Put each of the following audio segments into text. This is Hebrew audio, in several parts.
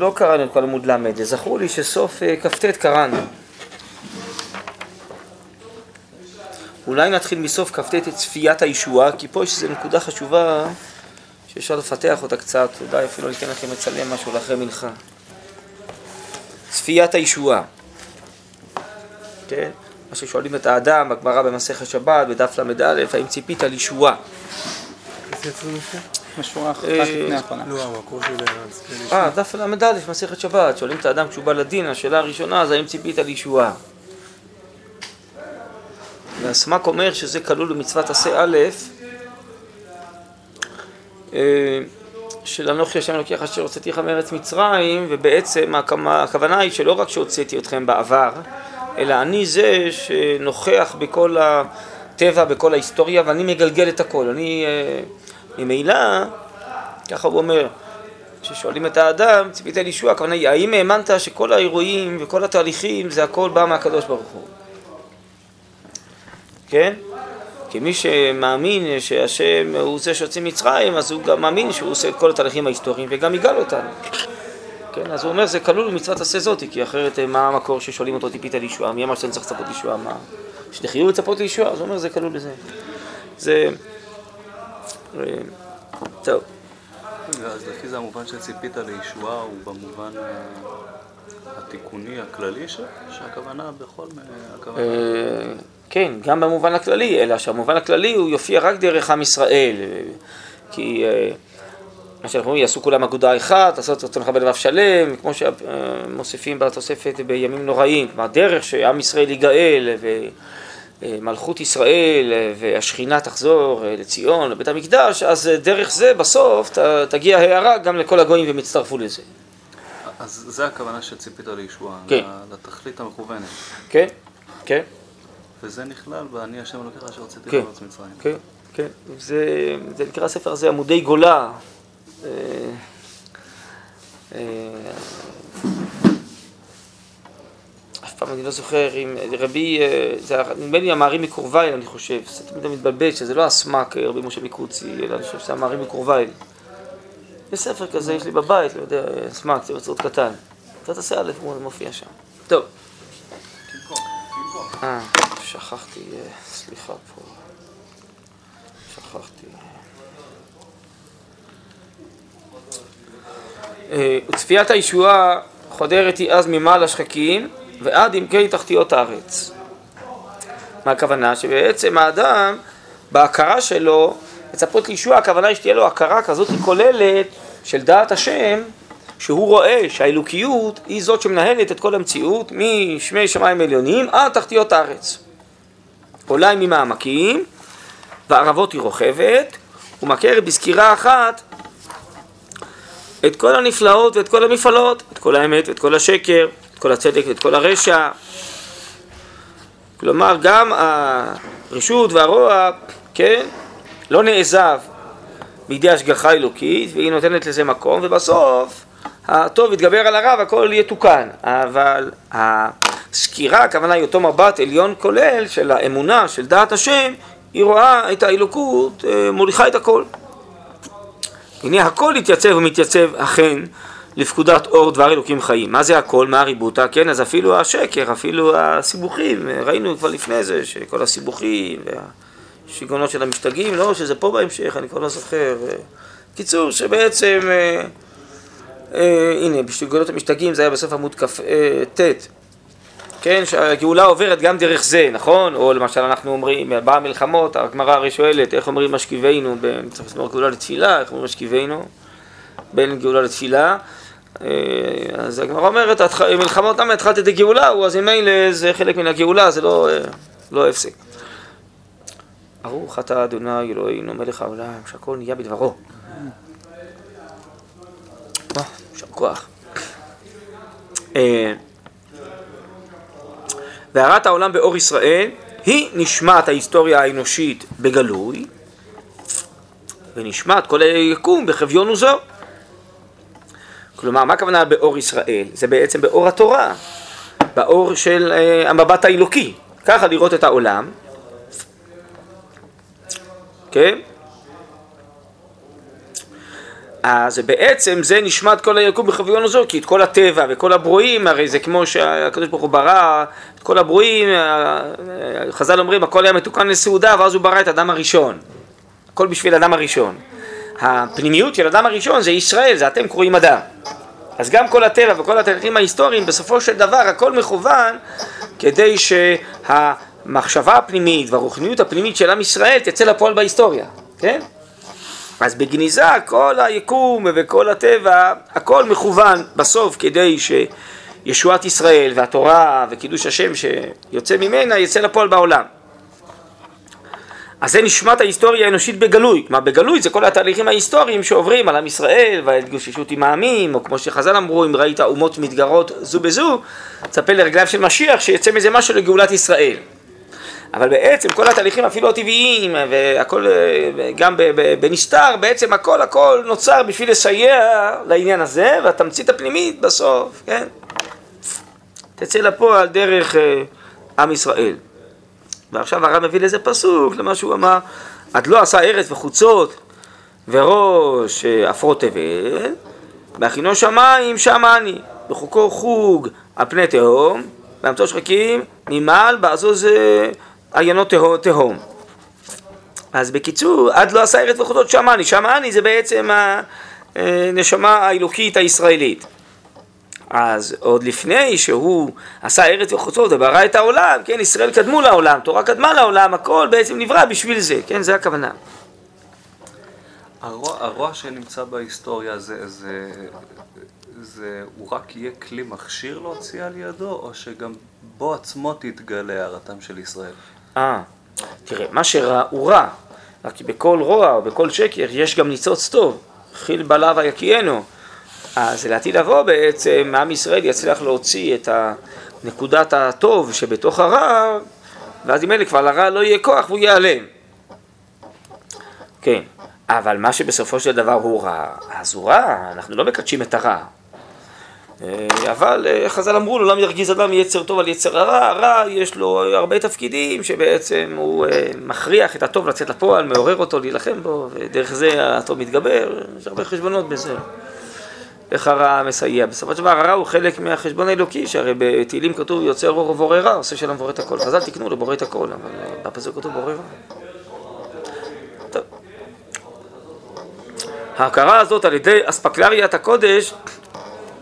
לא קראנו את כל עמוד ל', זכור לי שסוף אה, כ"ט קראנו. אולי נתחיל מסוף כ"ט את צפיית הישועה, כי פה יש איזו נקודה חשובה שאפשר לפתח אותה קצת, אולי אפילו ניתן לכם לצלם משהו לאחרי מנחה. צפיית הישועה. כן? מה ששואלים את האדם, הגמרא במסכת שבת, בדף ל"א, האם ציפית לישועה? משורה אחת לפני האחרונה. לא, של אה, דף ל"א, מסכת שבת, שואלים את האדם כשהוא בא לדין, השאלה הראשונה זה האם ציפית לישועה. והסמ"ק אומר שזה כלול במצוות עשה א', אה, של אנוכי השם אלוקיך אשר הוצאתיך מארץ מצרים, ובעצם הכוונה היא שלא רק שהוצאתי אתכם בעבר, אלא אני זה שנוכח בכל הטבע, בכל ההיסטוריה, ואני מגלגל את הכל. אני... ממילא, ככה הוא אומר, כששואלים את האדם, ציפית לישוע, הכוונה היא, האם האמנת שכל האירועים וכל התהליכים זה הכל בא מהקדוש ברוך הוא? כן? כי מי שמאמין שהשם הוא זה שיוצא מצרים, אז הוא גם מאמין שהוא עושה את כל התהליכים ההיסטוריים וגם יגאל אותנו. כן, אז הוא אומר, זה כלול במצוות עשה זאתי, כי אחרת מה המקור ששואלים אותו ציפית לישועה? מי אמר שאני צריך לצפות לישועה? מה? שתחיו לצפות לישועה? אז הוא אומר, זה כלול בזה. זה... טוב. אז לפי זה המובן שציפית לישועה הוא במובן התיקוני הכללי שהכוונה בכל... אה, כן, גם במובן הכללי, אלא שהמובן הכללי הוא יופיע רק דרך עם ישראל. כי אה, מה שאנחנו אומרים, יעשו כולם אגודה אחת, לעשות לך בלבב שלם, כמו שמוסיפים בתוספת בימים נוראים, כלומר דרך שעם ישראל ייגאל מלכות ישראל והשכינה תחזור לציון, לבית המקדש, אז דרך זה בסוף תגיע הערה גם לכל הגויים והם יצטרפו לזה. אז זה הכוונה שציפית לישועה, כן. לתכלית המכוונת. כן, כן. וזה נכלל ב"אני השם אלוקיך אשר הוצאתי כן, לארץ מצרים". כן, כן. זה, זה נקרא הספר הזה עמודי גולה. אה, אה, פעם אני לא זוכר אם רבי, אה, זה נדמה לי המערים מקורבייל אני חושב, זה תמיד מתבלבל שזה לא הסמ"ק רבי משה מקוצי, אלא אני חושב שזה המערים מקורבייל. יש ספר כזה, יש לי בבית, לא יודע, סמ"ק, זה בצעות קטן. אתה תעשה א', הוא מופיע שם. טוב. אה, שכחתי, אה, סליחה פה. שכחתי. אה, וצפיית הישועה חודרת היא אז ממעל השחקים ועד עמקי תחתיות הארץ. מה הכוונה? שבעצם האדם, בהכרה שלו, לצפות לישוע, הכוונה היא שתהיה לו הכרה כזאת כוללת של דעת השם, שהוא רואה שהאלוקיות היא זאת שמנהלת את כל המציאות משמי שמיים עליונים עד תחתיות הארץ. עולה ממעמקים, בערבות היא רוכבת, ומכרת בסקירה אחת את כל הנפלאות ואת כל המפעלות, את כל האמת ואת כל השקר, את כל הצדק ואת כל הרשע. כלומר, גם הרשות והרוע, כן, לא נעזב בידי השגחה אלוקית, והיא נותנת לזה מקום, ובסוף הטוב יתגבר על הרע והכל יתוקן. אבל הסקירה, הכוונה היא אותו מבט עליון כולל של האמונה, של דעת השם, היא רואה את האלוקות, אה, מוליכה את הכל. הנה הכל יתייצב ומתייצב אכן לפקודת אור דבר אלוקים חיים. מה זה הכל? מה הריבותא? כן, אז אפילו השקר, אפילו הסיבוכים, ראינו כבר לפני זה שכל הסיבוכים והשיגעונות של המשתגעים, לא, שזה פה בהמשך, אני כבר לא זוכר. קיצור, שבעצם, אה, אה, הנה, בשיגעונות המשתגעים זה היה בסוף עמוד כ"ט, אה, כן, שהגאולה עוברת גם דרך זה, נכון? או למשל אנחנו אומרים, באה מלחמות, הגמרא הרי שואלת, איך אומרים משכיבנו, צריך לסמור גאולה לתפילה, איך אומרים משכיבנו, בין גאולה לתפילה. אה, אז הגמרא אומרת, מלחמות למה התחלת את הגאולה, אז ממילא זה חלק מן הגאולה, זה לא, אה, לא הפסק. ברוך אתה אדוני אלוהינו מלך העולם, שהכל נהיה בדברו. יישר כוח. אה, והארת העולם באור ישראל היא נשמת ההיסטוריה האנושית בגלוי, ונשמת כל היקום בחביון וזו. כלומר, מה הכוונה באור ישראל? זה בעצם באור התורה, באור של uh, המבט האלוקי. ככה לראות את העולם, כן? אז בעצם זה נשמט כל היקום בחביון הזו, כי את כל הטבע וכל הברואים, הרי זה כמו שהקדוש ברוך הוא ברא את כל הברואים, חז"ל אומרים הכל היה מתוקן לסעודה ואז הוא ברא את האדם הראשון. הכל בשביל האדם הראשון. הפנימיות של האדם הראשון זה ישראל, זה אתם קרואים אדם. אז גם כל הטבע וכל התהליכים ההיסטוריים, בסופו של דבר הכל מכוון כדי שהמחשבה הפנימית והרוחניות הפנימית של עם ישראל תצא לפועל בהיסטוריה, כן? אז בגניזה כל היקום וכל הטבע, הכל מכוון בסוף כדי שישועת ישראל והתורה וקידוש השם שיוצא ממנה יצא לפועל בעולם. אז זה נשמת ההיסטוריה האנושית בגלוי. כלומר, בגלוי זה כל התהליכים ההיסטוריים שעוברים על עם ישראל וההתגוששות עם העמים, או כמו שחז"ל אמרו, אם ראית אומות מתגרות זו בזו, צפה לרגליו של משיח שיצא מזה משהו לגאולת ישראל. אבל בעצם כל התהליכים אפילו הטבעיים והכל גם בנסתר, בעצם הכל הכל נוצר בשביל לסייע לעניין הזה, והתמצית הפנימית בסוף, כן? תצא לפועל דרך אה, עם ישראל. ועכשיו הרב מביא לזה פסוק, למה שהוא אמר, עד לא עשה ארץ וחוצות וראש אה, עפרות תבל, בהכינו שמיים שם אני, בחוקו חוג על פני תהום, באמצעו שחקים ממעל בעזוז אה, עיינות תהום. אז בקיצור, עד לא עשה ארץ וחוצות שמעני, שמעני זה בעצם הנשמה האלוקית הישראלית. אז עוד לפני שהוא עשה ארץ וחוצות וברא את העולם, כן, ישראל קדמו לעולם, תורה קדמה לעולם, הכל בעצם נברא בשביל זה, כן, זה הכוונה. הרוע, הרוע שנמצא בהיסטוריה זה, זה, זה, הוא רק יהיה כלי מכשיר להוציא על ידו, או שגם בו עצמו תתגלה הערתם של ישראל? אה, תראה, מה שרע הוא רע, רק בכל רוע או בכל שקר יש גם ניצוץ טוב, חיל בלאו היקיענו. אז לעתיד לבוא בעצם, עם ישראל יצליח להוציא את נקודת הטוב שבתוך הרע, ואז עם אלה כבר לרע לא יהיה כוח והוא ייעלם. כן, אבל מה שבסופו של דבר הוא רע, אז הוא רע, אנחנו לא מקדשים את הרע. אה, אבל אה, חז"ל אמרו, לעולם ירגיז אדם יצר טוב על יצר הרע, הרע יש לו הרבה תפקידים שבעצם הוא אה, מכריח את הטוב לצאת לפועל, מעורר אותו להילחם בו, ודרך זה הטוב מתגבר, יש הרבה חשבונות בזה. איך הרע מסייע. בסופו של דבר הרע הוא חלק מהחשבון האלוקי, שהרי בתהילים כתוב יוצר אור ובורא רע, עושה שלום ובורא את הכל. חז"ל תקנו לו בורא את הכל, אבל בפסוק כתוב בורא רע. ההכרה הזאת על ידי אספקלריית הקודש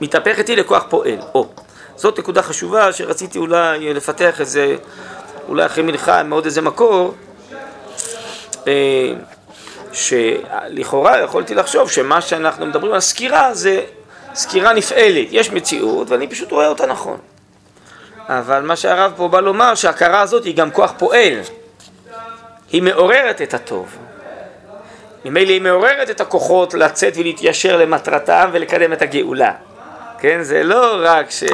מתהפכת היא לכוח פועל. או, זאת נקודה חשובה שרציתי אולי לפתח איזה, אולי אחרי מלחה עם עוד איזה מקור. אה, שלכאורה יכולתי לחשוב שמה שאנחנו מדברים על סקירה זה סקירה נפעלת, יש מציאות ואני פשוט רואה אותה נכון. אבל מה שהרב פה בא לומר שההכרה הזאת היא גם כוח פועל, היא מעוררת את הטוב. ממילא היא מעוררת את הכוחות לצאת ולהתיישר למטרתם ולקדם את הגאולה. כן, זה לא רק ש...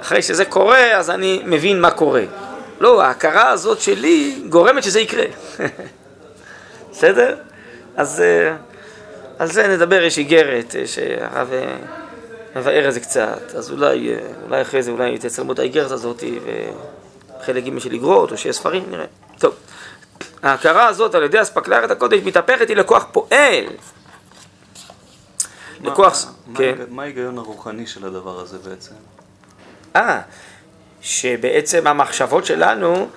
אחרי שזה קורה אז אני מבין מה קורה. לא, ההכרה הזאת שלי גורמת שזה יקרה. בסדר? אז אה, על זה נדבר, יש איגרת אה, שהרב אה, מבאר את זה קצת, אז אולי, אולי אחרי זה, אולי תצלמו את האיגרת הזאת וחלק ג' של איגרות, או שיהיה ספרים, נראה. טוב, ההכרה הזאת על ידי אספקלריית הקודש מתהפכת היא לכוח פועל. לכוח, כן. מה ההיגיון הרוחני של הדבר הזה בעצם? אה, שבעצם המחשבות שלנו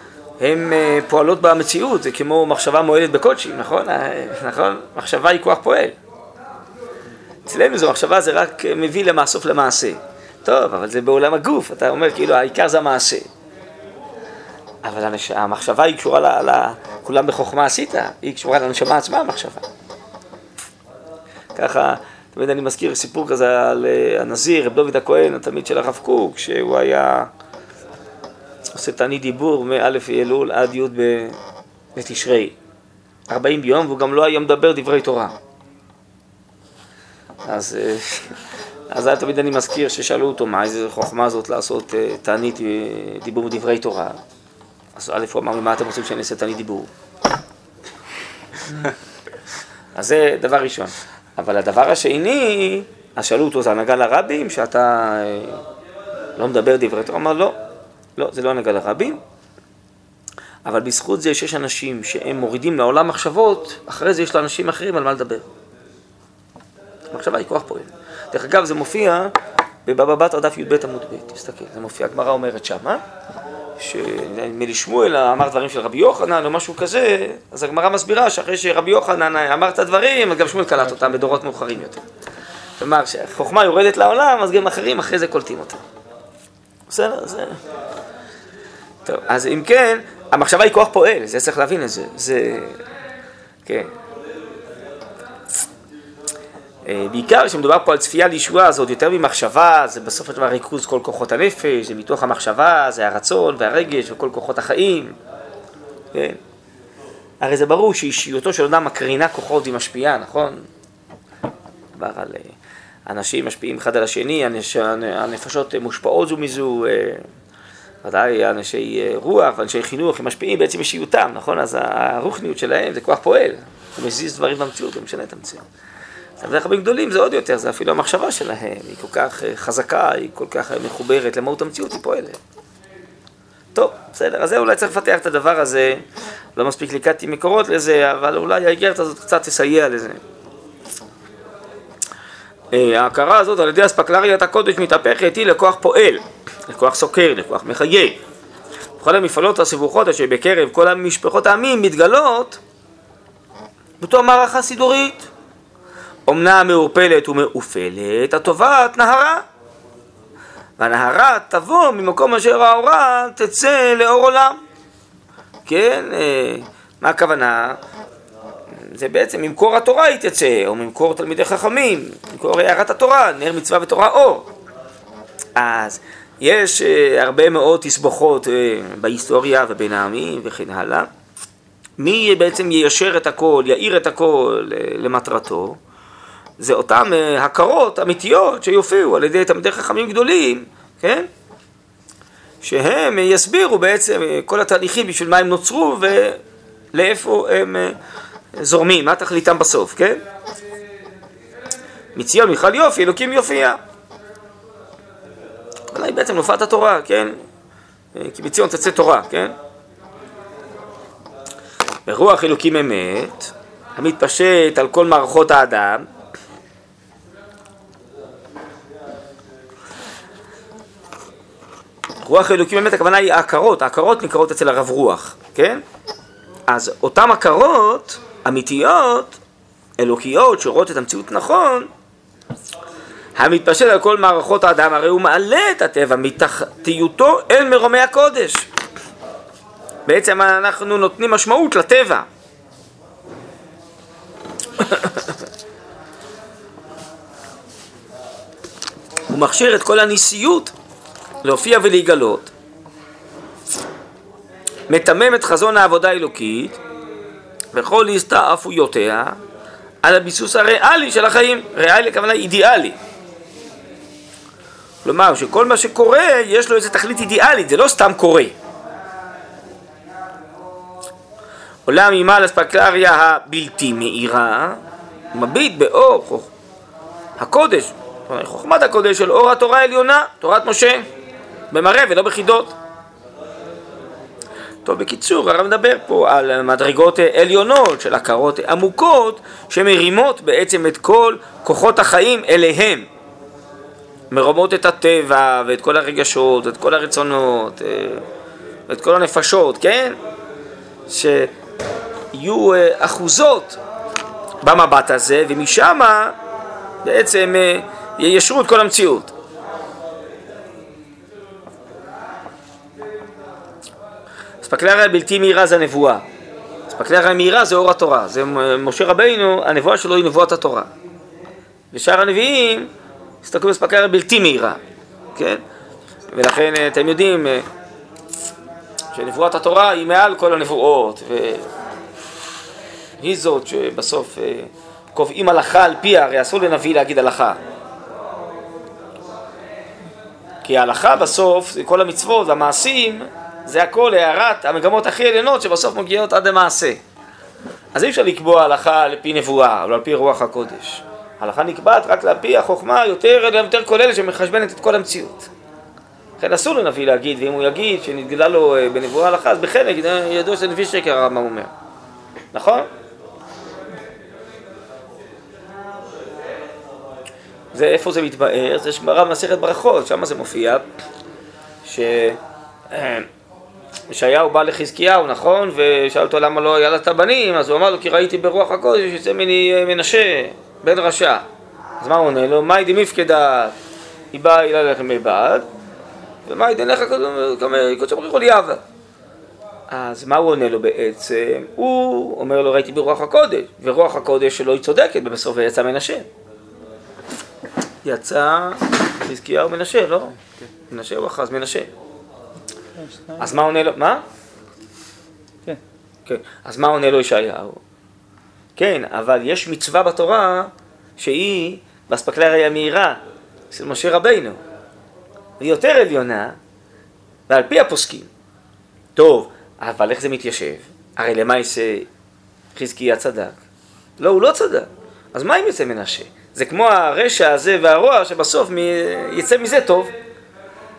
הן אה, פועלות במציאות, זה כמו מחשבה מועדת בקודשים, נכון? אה, נכון? מחשבה היא כוח פועל. אצלנו זו מחשבה זה רק מביא למאסוף למעשה. טוב, אבל זה בעולם הגוף, אתה אומר כאילו העיקר זה המעשה. אבל המחשבה היא קשורה ל... ל... כולם בחוכמה עשית, היא קשורה לנשמה עצמה המחשבה. ככה, תמיד אני מזכיר סיפור כזה על אה, הנזיר, רב דוד הכהן, התלמיד של הרב קוק, שהוא היה עושה תענית דיבור מא' אלול עד י' בתשרי. 40 ביום, והוא גם לא היה מדבר דברי תורה. אז, אה, אז תמיד אני מזכיר ששאלו אותו, מה איזה חוכמה זאת לעשות אה, תענית אה, דיבור דברי תורה? אז א' הוא אמר, מה אתם רוצים שאני אעשה תענית דיבור? אז זה דבר ראשון. אבל הדבר השני, אז שאלו אותו, זה הנהגה לרבים, שאתה לא מדבר דברי תורה? הוא אמר, לא, לא, זה לא הנהגה לרבים, אבל בזכות זה שיש אנשים שהם מורידים לעולם מחשבות, אחרי זה יש לאנשים אחרים על מה לדבר. המחשבה היא כוח פועל. דרך אגב, זה מופיע בבבא בתרא דף י"ב עמוד ב', תסתכל, זה מופיע, הגמרא אומרת שמה, שנדמה לי שמואל אמר דברים של רבי יוחנן או משהו כזה, אז הגמרא מסבירה שאחרי שרבי יוחנן אמר את הדברים, אז גם שמואל קלט אותם בדורות מאוחרים יותר. כלומר, כשהחוכמה יורדת לעולם, אז גם אחרים אחרי זה קולטים אותה. בסדר? זה... טוב, אז אם כן, המחשבה היא כוח פועל, זה צריך להבין את זה. זה... כן. אה, בעיקר כשמדובר פה על צפייה לישועה, זה עוד יותר ממחשבה, זה בסוף הדבר ריכוז כל כוחות הנפש, זה מתוך המחשבה, זה הרצון והרגש וכל כוחות החיים. כן. הרי זה ברור שאישיותו של אדם מקרינה כוחות והיא משפיעה, נכון? מדבר על אה, אנשים משפיעים אחד על השני, הנפשות מושפעות זו מזו, אה, ודאי אנשי רוח ואנשי חינוך, הם משפיעים בעצם אישיותם, נכון? אז הרוחניות שלהם זה כוח פועל, הוא מזיז דברים במציאות, הוא משנה את המציאות. תלמידי חכמים גדולים זה עוד יותר, זה אפילו המחשבה שלהם, היא כל כך אה, חזקה, היא כל כך אה, מחוברת למהות המציאות, היא פועלת. טוב, בסדר, אז זה אולי צריך לפתח את הדבר הזה, לא מספיק ליקטתי מקורות לזה, אבל אולי האיגרת הזאת קצת תסייע לזה. אה, ההכרה הזאת על ידי אספקלריית הקודש מתהפכת היא לכוח פועל, לכוח סוקר, לכוח מחייב. בכל המפעלות הסיבוכות אשר בקרב כל המשפחות העמים מתגלות בתור מערכה סידורית. אומנם מעורפלת ומעופלת, התובעת נהרה. והנהרה תבוא ממקום אשר האורה תצא לאור עולם. כן, אה, מה הכוונה? זה בעצם ממקור התורה תצא, או ממקור תלמידי חכמים, ממקור הערת התורה, נר מצווה ותורה אור. אז יש אה, הרבה מאוד תסבוכות אה, בהיסטוריה ובין העמים וכן הלאה. מי בעצם יישר את הכל, יאיר את הכל למטרתו? זה אותן אה, הכרות אמיתיות שיופיעו על ידי תלמידי חכמים גדולים, כן? שהם יסבירו בעצם אה, כל התהליכים בשביל מה הם נוצרו ולאיפה הם אה, זורמים, מה תכליתם בסוף, כן? מציון מיכל יופי, אלוקים יופיע. אולי בעצם נופת התורה, כן? כי מציון תצא תורה, כן? ברוח אלוקים אמת, המתפשט על כל מערכות האדם, רוח אלוקים באמת הכוונה היא העקרות, העקרות נקראות אצל הרב רוח, כן? אז אותן עקרות אמיתיות, אלוקיות, שרואות את המציאות נכון, המתפשט על כל מערכות האדם, הרי הוא מעלה את הטבע מתחתיותו אל מרומי הקודש. בעצם אנחנו נותנים משמעות לטבע. הוא מכשיר את כל הניסיות להופיע ולהיגלות, מטמם את חזון העבודה האלוקית וכל הסתעפויותיה על הביסוס הריאלי של החיים, ריאלי הכוונה אידיאלי. כלומר שכל מה שקורה יש לו איזה תכלית אידיאלית, זה לא סתם קורה. עולם ממעל אספקלריה הבלתי מאירה, מביט באור הקודש, חוכמת הקודש של אור התורה העליונה, תורת משה. במראה ולא בחידות. טוב, בקיצור, הרב מדבר פה על מדרגות עליונות של הכרות עמוקות שמרימות בעצם את כל כוחות החיים אליהם. מרומות את הטבע ואת כל הרגשות, את כל הרצונות, אה, ואת כל הנפשות, כן? שיהיו אה, אחוזות במבט הזה, ומשם בעצם אה, יישרו את כל המציאות. אספקלריה בלתי מהירה זה הנבואה. אספקלריה מהירה זה אור התורה. זה משה רבינו, הנבואה שלו היא נבואת התורה. ושאר הנביאים הסתכלו באספקלריה בלתי מהירה, כן? ולכן אה, אתם יודעים אה, שנבואת התורה היא מעל כל הנבואות, והיא זאת שבסוף אה, קובעים הלכה על פיה, הרי אסור לנביא להגיד הלכה. כי ההלכה בסוף, כל המצוות והמעשים, זה הכל הערת המגמות הכי עליונות שבסוף מגיעות עד למעשה. אז אי אפשר לקבוע הלכה על פי נבואה, או על פי רוח הקודש. ההלכה נקבעת רק על פי החוכמה היותר יותר כוללת שמחשבנת את כל המציאות. לכן אסור לנביא להגיד, ואם הוא יגיד שנתגלה לו אה, בנבואה הלכה, אז בחלק ידוע שזה נביא שקר הרמב"ם אומר. נכון? זה איפה זה מתבאר? זה גמרא במסכת ברכות, שם זה מופיע, ש... ישעיהו בא לחזקיהו, נכון? ושאל אותו למה לא היה לה את הבנים, אז הוא אמר לו כי ראיתי ברוח הקודש יצא ממני אה, מנשה, בן רשע. אז מה הוא עונה לו? מאי דמיפקדה היא באה אלה לכם מבעד, ומאי דנך קודשם ריחו לי אבא. אז מה הוא עונה לו בעצם? הוא אומר לו ראיתי ברוח הקודש, ורוח הקודש שלו היא צודקת, ובסוף יצא מנשה. יצא חזקיהו מנשה, לא? מנשה הוא אחז מנשה. אז מה עונה לו? מה? כן. כן. אז מה עונה לו ישעיהו? כן, אבל יש מצווה בתורה שהיא באספקלריה המהירה של משה רבינו. היא יותר עליונה, ועל פי הפוסקים. טוב, אבל איך זה מתיישב? הרי למה יש חזקיה צדק? לא, הוא לא צדק. אז מה אם יצא מנשה? זה כמו הרשע הזה והרוע שבסוף יצא מזה טוב.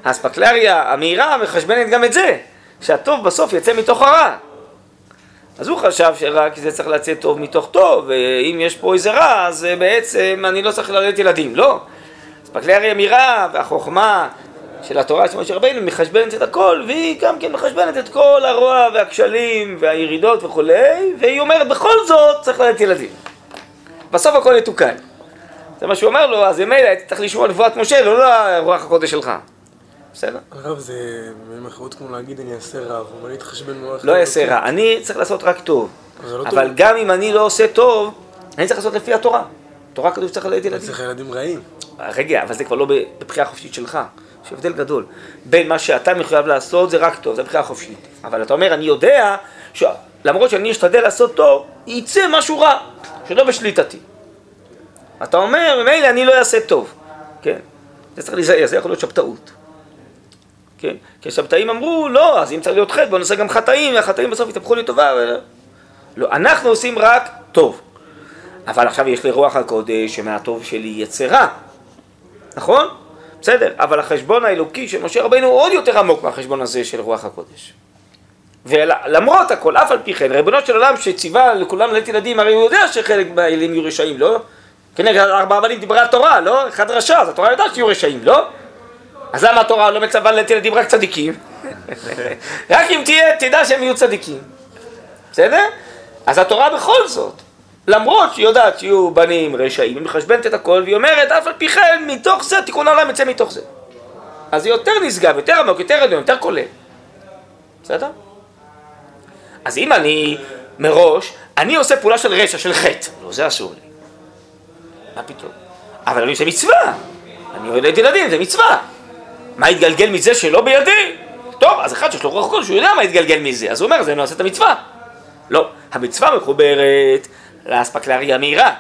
האספקלריה המהירה מחשבנת גם את זה, שהטוב בסוף יצא מתוך הרע. אז הוא חשב שרק זה צריך לצאת טוב מתוך טוב, ואם יש פה איזה רע, אז בעצם אני לא צריך ללדת ילדים. לא. אספקלריה מהירה והחוכמה של התורה של משה רבינו מחשבנת את הכל, והיא גם כן מחשבנת את כל הרוע והכשלים והירידות וכולי, והיא אומרת בכל זאת צריך ללדת ילדים. בסוף הכל יתוקן. זה מה שהוא אומר לו, אז ממילא הייתי צריך לשמוע נבואת משה, לא לרוח הקודש שלך. בסדר? הרב זה במילים אחרות כמו להגיד אני אעשה רע, אבל אני אתחשבן מאוד. לא אעשה רע, אני צריך לעשות רק טוב. לא אבל טוב. גם אם אני לא עושה טוב, אני צריך לעשות לפי התורה. תורה כתוב שצריך אני ילדים. צריך ילדים רעים. רגע, אבל זה כבר לא בבחירה חופשית שלך. יש הבדל גדול. בין מה שאתה מחויב לעשות זה רק טוב, זה בחירה חופשית. אבל אתה אומר, אני יודע שלמרות שאני אשתדל לעשות טוב, יצא משהו רע, שלא בשליטתי. אתה אומר, ממילא אני לא אעשה טוב. כן? זה צריך להיזהר, זה יכול להיות שבתאות. כן? כי השבתאים אמרו, לא, אז אם צריך להיות חטא, בוא נעשה גם חטאים, והחטאים בסוף יתהפכו לטובה. ו... לא, אנחנו עושים רק טוב. אבל עכשיו יש לי רוח הקודש שמהטוב שלי יצא רע. נכון? בסדר, אבל החשבון האלוקי של משה רבינו הוא עוד יותר עמוק מהחשבון הזה של רוח הקודש. ולמרות הכל, אף על פי כן, ריבונו של עולם שציווה לכולם ללדת ילדים, הרי הוא יודע שחלק מהילדים יהיו רשעים, לא? כנראה ארבעה בנים דיברה התורה, לא? אחד רשע, אז התורה יודעת שיהיו רשעים, לא? אז למה התורה לא מצווה ללדת ילדים רק צדיקים? רק אם תהיה, תדע שהם יהיו צדיקים. בסדר? אז התורה בכל זאת, למרות שהיא יודעת שיהיו בנים רשעים, היא מחשבנת את הכל, והיא אומרת, אף על פי כן, מתוך זה, תיקון העולם יצא מתוך זה. אז היא יותר נשגב, יותר עמוק, יותר עליון, יותר כולל. בסדר? אז אם אני, מראש, אני עושה פעולה של רשע, של חטא, לא, זה אסור לי. מה פתאום? אבל אני עושה מצווה. אני יולד ילדים, זה מצווה. מה יתגלגל מזה שלא בידי? טוב, אז אחד שיש לו רוח קודש, הוא יודע מה יתגלגל מזה, אז הוא אומר, זה נעשה את המצווה. לא, המצווה מחוברת לאספקלריה המהירה.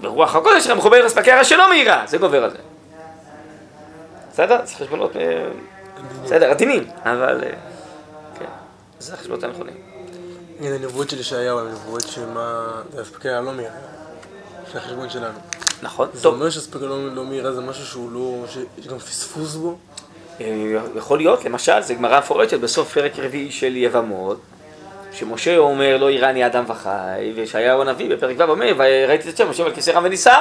ורוח הקודש שלך מחוברת לאספקלריה שלא מהירה, זה גובר על זה. בסדר? זה חשבונות, אה, בסדר, עדינים, אבל, אה, כן, זה החשבונות הנכונים. הנה הנבואות של ישעיהו, הן נבואות שמה... זה אספקלריה לא מהירה. של החשבון שלנו. נכון, זה טוב, אומר שאספקלריה לא- מהירה זה משהו שהוא לא... שיש גם פספוס בו. אה, יכול להיות, למשל, זה גמרא מפורשת בסוף פרק רביעי של יבמות, שמשה אומר לא יראני אדם וחי, וישעיהו הנביא בפרק ו' אומר, וראיתי את השם משה על כיסא רם ונישא.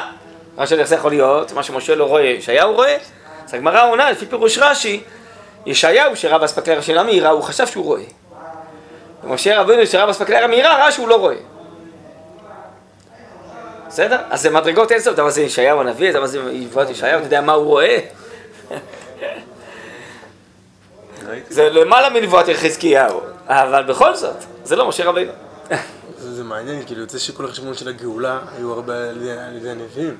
מה שזה איך זה יכול להיות, מה שמשה לא רואה, ישעיהו רואה. אז הגמרא עונה, לפי פירוש רש"י, ישעיהו שראה באספקלריה של המהירה, הוא חשב שהוא רואה. ומשה רבינו שראה באספקלריה המהירה, ראה שהוא לא רואה. בסדר? אז זה מדרגות אינסוף, אתה יודע מה זה ישעיהו הנביא, אתה יודע מה זה נבואת ישעיהו, אתה יודע מה הוא רואה? זה למעלה מנבואת חזקיהו, אבל בכל זאת, זה לא משה רבינו. זה מעניין, כאילו יוצא שכל החשבון של הגאולה היו הרבה על ידי- הנביאים.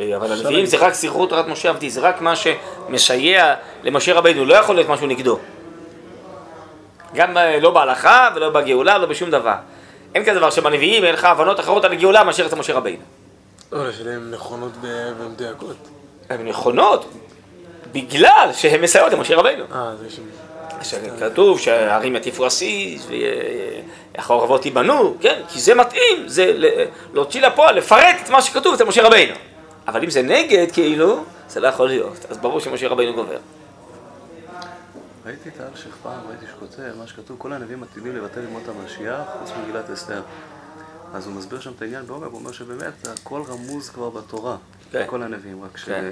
אה, אבל הנביאים זה רק סחרות תורת משה עבדי, זה רק מה שמסייע למשה רבינו, לא יכול להיות משהו נגדו. גם אה, לא בהלכה ולא בגאולה, לא בשום דבר. אין כזה דבר שבנביאים אין לך הבנות אחרות על הגאולה מאשר אצל משה רבינו. לא, השאלה הן נכונות ומדויקות. הן נכונות בגלל שהן מסייעות למשה רבינו. אה, זה שם. כתוב שהערים יטיפו עסיס והחורבות ייבנו, כן? כי זה מתאים, זה להוציא לפועל, לפרט את מה שכתוב אצל משה רבינו. אבל אם זה נגד, כאילו, זה לא יכול להיות. אז ברור שמשה רבינו גובר. ראיתי את האלשיך פעם, ראיתי שכותב, מה שכתוב, כל הנביאים עתידים לבטל ימות המשיח, חוץ ממגילת אסתר. אז הוא מסביר שם את העניין בעומק, הוא אומר שבאמת הכל רמוז כבר בתורה. כן. כל הנביאים, רק ש... כן.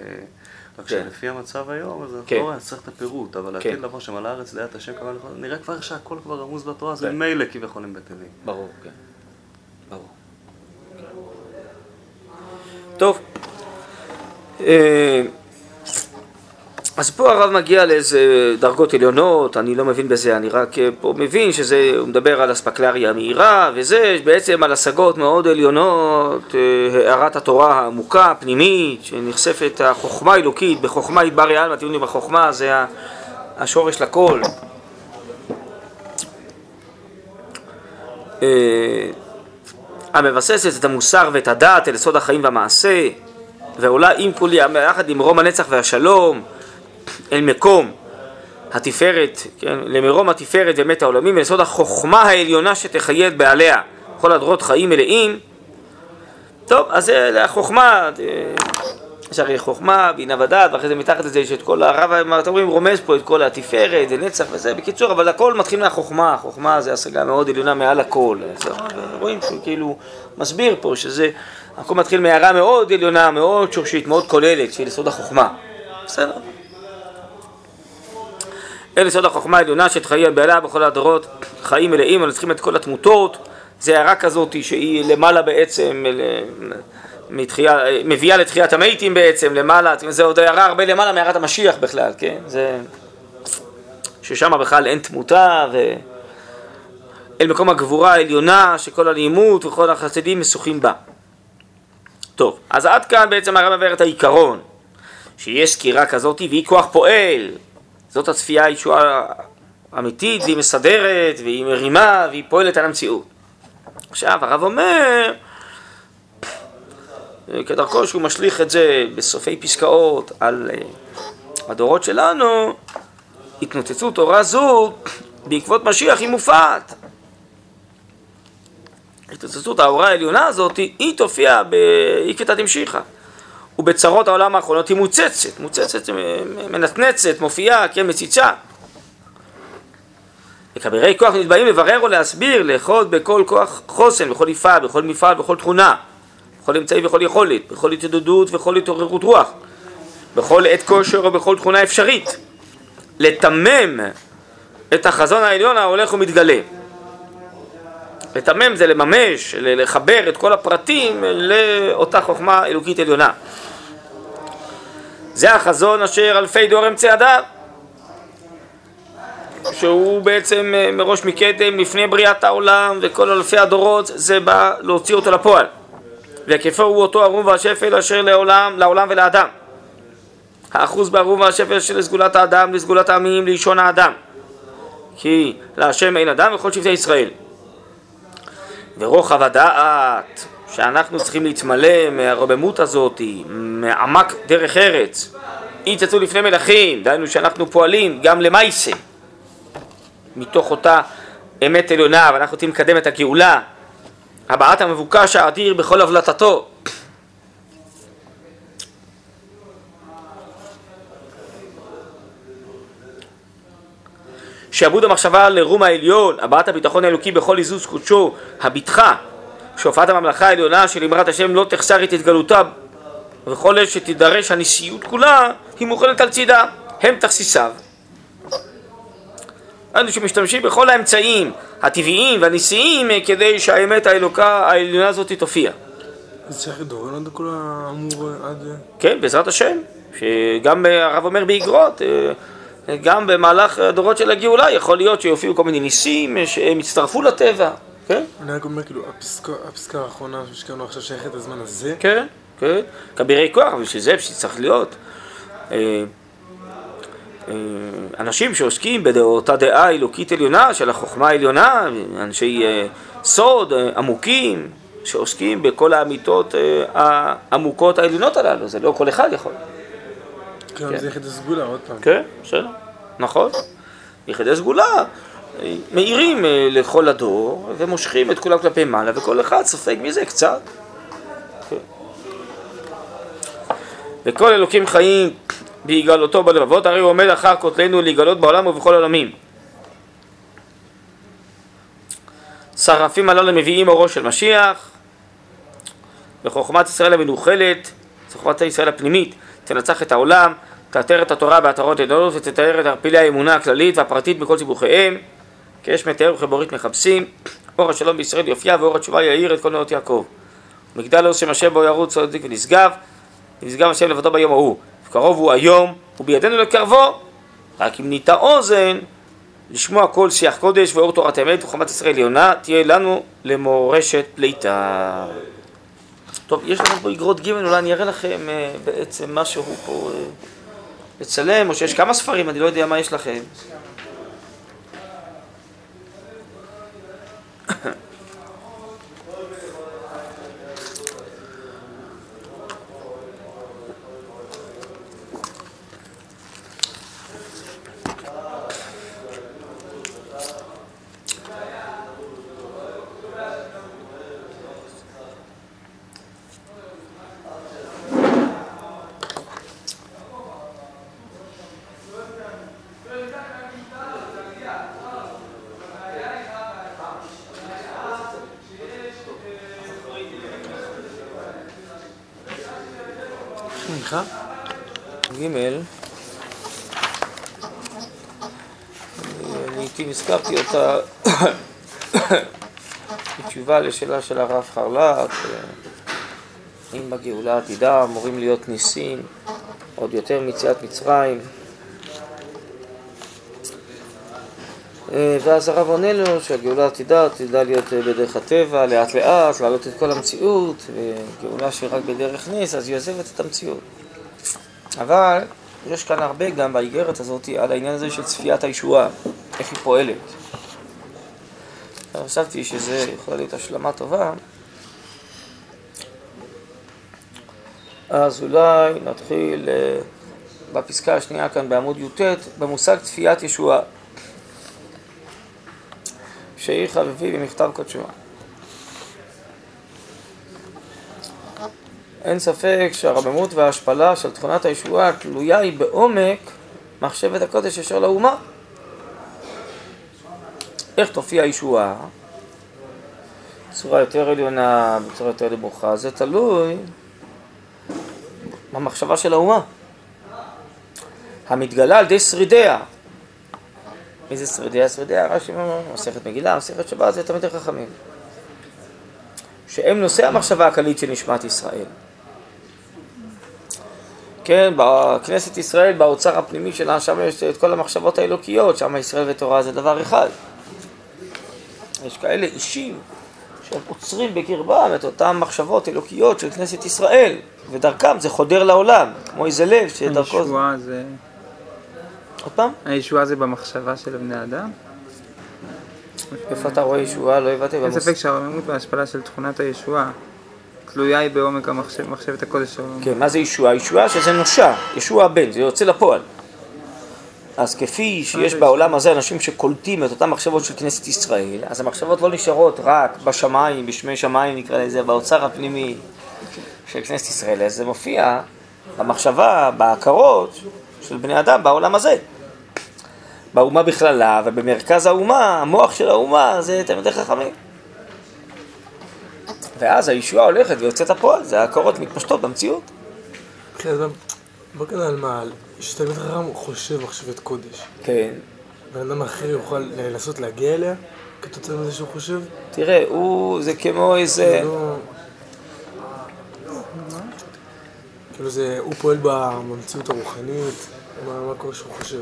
רק כן. שלפי המצב היום, אז כן. לא צריך את הפירוט, אבל כן. לעתיד לבוא שמלא הארץ ליד השם כמה נכון, נראה כבר שהכל כבר רמוז בתורה, אז כן. ממילא כביכול הם בטלים. ברור, כן. ברור. טוב. אז פה הרב מגיע לאיזה דרגות עליונות, אני לא מבין בזה, אני רק אה, פה מבין שזה, הוא מדבר על אספקלריה מהירה וזה, בעצם על השגות מאוד עליונות, אה, הערת התורה העמוקה, הפנימית, שנחשפת החוכמה האלוקית, בחוכמה ידבר יעלמא, אתם יודעים, בחוכמה זה השורש לכל. אה, המבססת את המוסר ואת הדעת אל יסוד החיים והמעשה, ועולה עם כולי, יחד עם רום הנצח והשלום, אל מקום התפארת, כן, למרום התפארת ומת העולמים, וליסוד החוכמה העליונה שתחיה את בעליה, כל הדורות חיים מלאים. טוב, אז זה החוכמה, יש הרי חוכמה, בינה ודעת, ואחרי זה מתחת לזה יש את כל הרב, אתם רואים, רומז פה את כל התפארת, ונצח וזה, בקיצור, אבל הכל מתחיל מהחוכמה, החוכמה זה השגה מאוד עליונה מעל הכל, רואים שהוא כאילו מסביר פה שזה, הכל מתחיל מהערה מאוד עליונה, מאוד שורשית, מאוד כוללת, שהיא יסוד החוכמה, בסדר. אל יסוד החוכמה העליונה שתחייה בעלה בכל הדורות, חיים מלאים הנצחים את כל התמותות, זה הערה כזאת שהיא למעלה בעצם, מתחייה, מביאה לתחיית המתים בעצם, למעלה, זה עוד הערה הרבה למעלה מהערת המשיח בכלל, כן? זה... ששם בכלל אין תמותה ו... אל מקום הגבורה העליונה שכל הלימוד וכל החסדים משוחים בה. טוב, אז עד כאן בעצם הרב מבאר את העיקרון, שיש סקירה כזאת והיא כוח פועל, זאת הצפייה הישועה אמיתית והיא מסדרת והיא מרימה והיא פועלת על המציאות. עכשיו הרב אומר, כדרכו שהוא משליך את זה בסופי פסקאות על אה, הדורות שלנו, התנוצצות תורה זו בעקבות משיח היא מופעת. התנוצצות האורה העליונה הזאת היא תופיע בעקבתא דמשיחא. ובצרות העולם האחרונות היא מוצצת, מוצצת, מנצנצת, מופיעה, כן, מציצה. וכבירי כוח נתבעים לברר ולהסביר, לאחוז בכל כוח חוסן, בכל יפה, בכל מפעל, בכל תכונה, בכל אמצעי ובכל יכולת, בכל התעודדות ובכל התעוררות רוח, בכל עת כושר ובכל תכונה אפשרית. לתמם את החזון העליון ההולך ומתגלה. לתמם זה לממש, לחבר את כל הפרטים לאותה חוכמה אלוקית עליונה. זה החזון אשר אלפי דור אמצע אדם, שהוא בעצם אה, מראש מקדם לפני בריאת העולם וכל אלפי הדורות, זה בא להוציא אותו לפועל. והיקפו הוא אותו ערום והשפל אשר לעולם, לעולם ולאדם. האחוז בערום והשפל של סגולת האדם לסגולת העמים לאישון האדם. כי להשם אין אדם וכל שבטי ישראל. ורוחב הדעת שאנחנו צריכים להתמלא מהרוממות הזאת, מעמק דרך ארץ, אי תצאו לפני מלכים, דהיינו שאנחנו פועלים גם למעשה, מתוך אותה אמת עליונה, ואנחנו רוצים לקדם את הגאולה, הבעת המבוקש האדיר בכל הבלטתו. שעבוד המחשבה לרום העליון, הבעת הביטחון האלוקי בכל עיזוז קודשו, הבטחה, שהופעת הממלכה העליונה של אמרת השם לא תחסר את התגלותה וכל עת שתידרש הנשיאות כולה, היא מוכנת על צידה, הם תכסיסיו. אנו שמשתמשים בכל האמצעים הטבעיים והניסיים כדי שהאמת האלוקה העליונה הזאת תופיע. צריך לדורון עד כל האמור עד... כן, בעזרת השם, שגם אה, הרב אומר באגרות, אה, גם במהלך הדורות של הגאולה יכול להיות שיופיעו כל מיני ניסים אה, שהם יצטרפו לטבע, כן? אני רק אומר, כאילו, הפסקה, האחרונה שהשקענו עכשיו שייכת לזמן הזה, כן, כן, כבירי כוח, בשביל זה שצריך להיות אה, אה, אנשים שעוסקים באותה דעה אלוקית עליונה של החוכמה העליונה, אנשי אה, סוד עמוקים, שעוסקים בכל האמיתות העמוקות העליונות הללו, זה לא כל אחד יכול. כן. זה יחיד הסגולה, עוד פעם. כן, בסדר, נכון. יחידי סגולה מאירים אה, לכל הדור ומושכים את כולם כלפי מעלה וכל אחד סופג מזה קצת. וכל אלוקים חיים בהגלותו בלבבות, הרי הוא עומד אחר כותלנו להגלות בעולם ובכל העולמים. שרפים הללו מביאים אורו של משיח, וחוכמת ישראל המנוחלת זו חובת ישראל הפנימית, תנצח את העולם, תאתר את התורה בהתרות עדות ותתאר את ערפילי האמונה הכללית והפרטית בכל סיבוכיהם, כאש מתאר וכבורית מחפשים, אור השלום בישראל יופיע ואור התשובה יאיר את כל נאות יעקב. מגדל עוז שם השם בו ירוץ צדיק ונשגב, ונשגב השם לבדו ביום ההוא. קרוב הוא היום, ובידינו לקרבו, רק אם ניטע אוזן, לשמוע כל שיח קודש ואור תורת האמת וחומת ישראל עליונה, תהיה לנו למורשת פליטה. טוב, יש לנו פה אגרות ג', אולי אני אראה לכם אה, בעצם מה שהוא פה אה, לצלם, או שיש כמה ספרים, אני לא יודע מה יש לכם. סליחה? ג' אני לעיתים הזכרתי אותה בתשובה לשאלה של הרב חרל"פ, אם בגאולה העתידה אמורים להיות ניסים, עוד יותר מיציאת מצרים. אה, ואז הרב עונה לו שהגאולה העתידה תדע להיות אה, בדרך הטבע, לאט לאט, להעלות את כל המציאות, וגאולה שהיא רק בדרך נס, אז היא עוזבת את המציאות. אבל יש כאן הרבה גם באיגרת הזאת על העניין הזה של צפיית הישועה, איך היא פועלת. חשבתי שזה יכולה להיות השלמה טובה. אז אולי נתחיל אה, בפסקה השנייה כאן בעמוד י"ט, במושג צפיית ישועה. שהיא חביבי במכתב קודשו. אין ספק שהרבמות וההשפלה של תכונת הישועה תלויה היא בעומק מחשבת הקודש אשר לאומה. איך תופיע הישועה? בצורה יותר עליונה, בצורה יותר נמוכה, זה תלוי במחשבה של האומה. המתגלה על ידי שרידיה. מי זה שרידיה? שרידיה, רש"י אומר, מסכת מגילה, מסכת שבת, זה תלמידי חכמים. שהם נושאי המחשבה הכללית של נשמת ישראל. כן, בכנסת ישראל, באוצר הפנימי שלה, שם יש את כל המחשבות האלוקיות, שם ישראל ותורה זה דבר אחד. יש כאלה אישים שהם עוצרים בקרבם את אותן מחשבות אלוקיות של כנסת ישראל, ודרכם זה חודר לעולם, כמו איזה לב שדרכו... הישועה זה... עוד פעם? הישועה זה במחשבה של בני אדם? איפה אתה רואה ישועה? לא הבנתי. אין ספק שהרוממות וההשפלה של תכונת הישועה תלויה היא בעומק המחשב- מחשבת הקודש של העולם. כן, מה זה ישועה? ישועה שזה נושע, ישוע הבן, זה יוצא לפועל. אז כפי שיש בעולם הזה אנשים שקולטים את אותן מחשבות של כנסת ישראל, אז המחשבות לא נשארות רק בשמיים, בשמי שמיים נקרא לזה, באוצר הפנימי של כנסת ישראל, אז זה מופיע במחשבה, בהכרות של בני אדם בעולם הזה. באומה בכללה, ובמרכז האומה, המוח של האומה זה תלמידי חכמים. ואז הישועה הולכת ויוצאת הפועל, זה ההכרות מתפשטות במציאות. אז מה- שתלמיד חכם חושב מחשבת קודש. כן. בן אדם אחר יוכל לנסות להגיע אליה כתוצאה מזה שהוא חושב? תראה, הוא, זה כמו איזה... לא... כאילו זה, הוא פועל במציאות הרוחנית, מה, קורה שהוא חושב.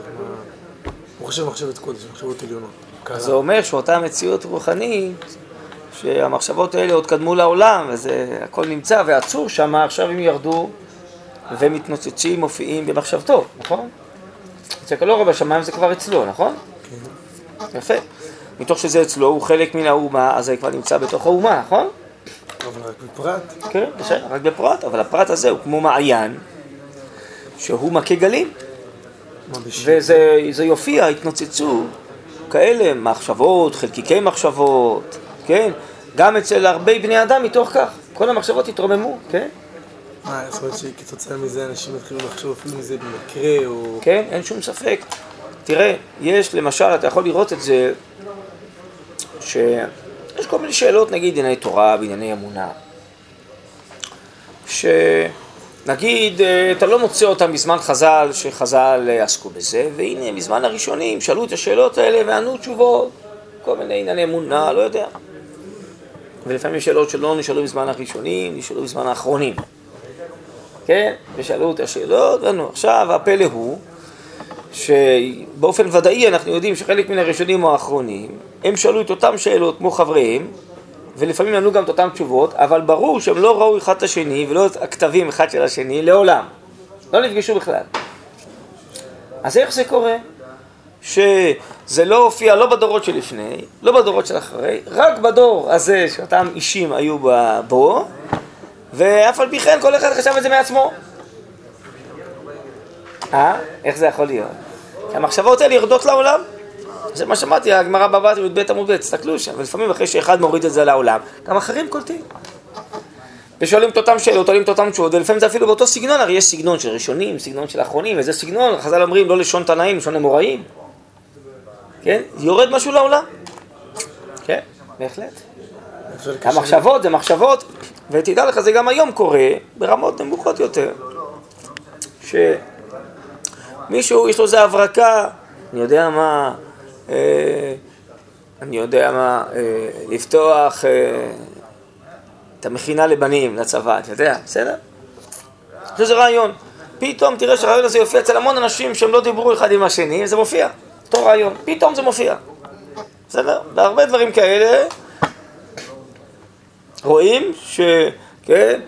הוא חושב מחשבת קודש, מחשבות עליונות. זה. אומר שאותה מציאות רוחנית, שהמחשבות האלה עוד קדמו לעולם, וזה הכל נמצא ועצור שם, עכשיו הם ירדו ומתנוצצים, מופיעים במחשבתו, נכון? אצל הקלוריה בשמיים זה כבר אצלו, נכון? כן. יפה. מתוך שזה אצלו, הוא חלק מן האומה, אז זה כבר נמצא בתוך האומה, נכון? אבל רק בפרט, כן, בסדר, רק בפרט, אבל הפרט הזה הוא כמו מעיין, שהוא מכה גלים. וזה זה יופיע, התנוצצו כאלה מחשבות, חלקיקי מחשבות, כן? גם אצל הרבה בני אדם מתוך כך. כל המחשבות התרוממו, כן? מה, יכול להיות שכתוצאה מזה אנשים יתחילו לחשוב אפילו מזה במקרה, או... כן, אין שום ספק. תראה, יש למשל, אתה יכול לראות את זה, שיש כל מיני שאלות, נגיד ענייני תורה, בענייני אמונה, נגיד, אה, אתה לא מוצא אותם בזמן חז"ל, שחז"ל אה, עסקו בזה, והנה, בזמן הראשונים שאלו את השאלות האלה וענו תשובות, כל מיני ענייני אמונה, לא יודע. ולפעמים שאלות שלא נשאלו בזמן הראשונים, נשאלו בזמן האחרונים. כן? ושאלו את השאלות, וענו. עכשיו, הפלא הוא שבאופן ודאי אנחנו יודעים שחלק מן הראשונים או האחרונים, הם שאלו את אותן שאלות כמו חבריהם, ולפעמים ענו גם את אותן תשובות, אבל ברור שהם לא ראו אחד את השני ולא את הכתבים אחד של השני לעולם. לא נפגשו בכלל. אז איך זה קורה? שזה לא הופיע לא בדורות שלפני, לא בדורות של אחרי, רק בדור הזה שאותם אישים היו בו, ואף על פי כן כל אחד חשב את זה מעצמו. אה? איך זה יכול להיות? המחשבות האלה יורדות לעולם. זה מה שאמרתי, הגמרא בבת י"ב עמוד ב', תסתכלו שם, ולפעמים אחרי שאחד מוריד את זה לעולם, גם אחרים קולטים. ושואלים את אותם שאלות, עולים את אותם תשובות, ולפעמים זה אפילו באותו סגנון, הרי יש סגנון של ראשונים, סגנון של אחרונים, וזה סגנון, חז"ל אומרים, לא לשון תנאים, לשון אמוראים. כן? יורד משהו לעולם. כן, בהחלט. המחשבות זה מחשבות, ותדע לך, זה גם היום קורה, ברמות נמוכות יותר. שמישהו, יש לו איזה הברקה, אני יודע מה, אה, אני יודע מה, אה, לפתוח אה, את המכינה לבנים, לצבא, אתה יודע, בסדר? זה רעיון. פתאום תראה שהרעיון הזה יופיע אצל המון אנשים שהם לא דיברו אחד עם השני, זה מופיע, אותו רעיון, פתאום זה מופיע. בסדר? בהרבה דברים כאלה רואים ש... כן,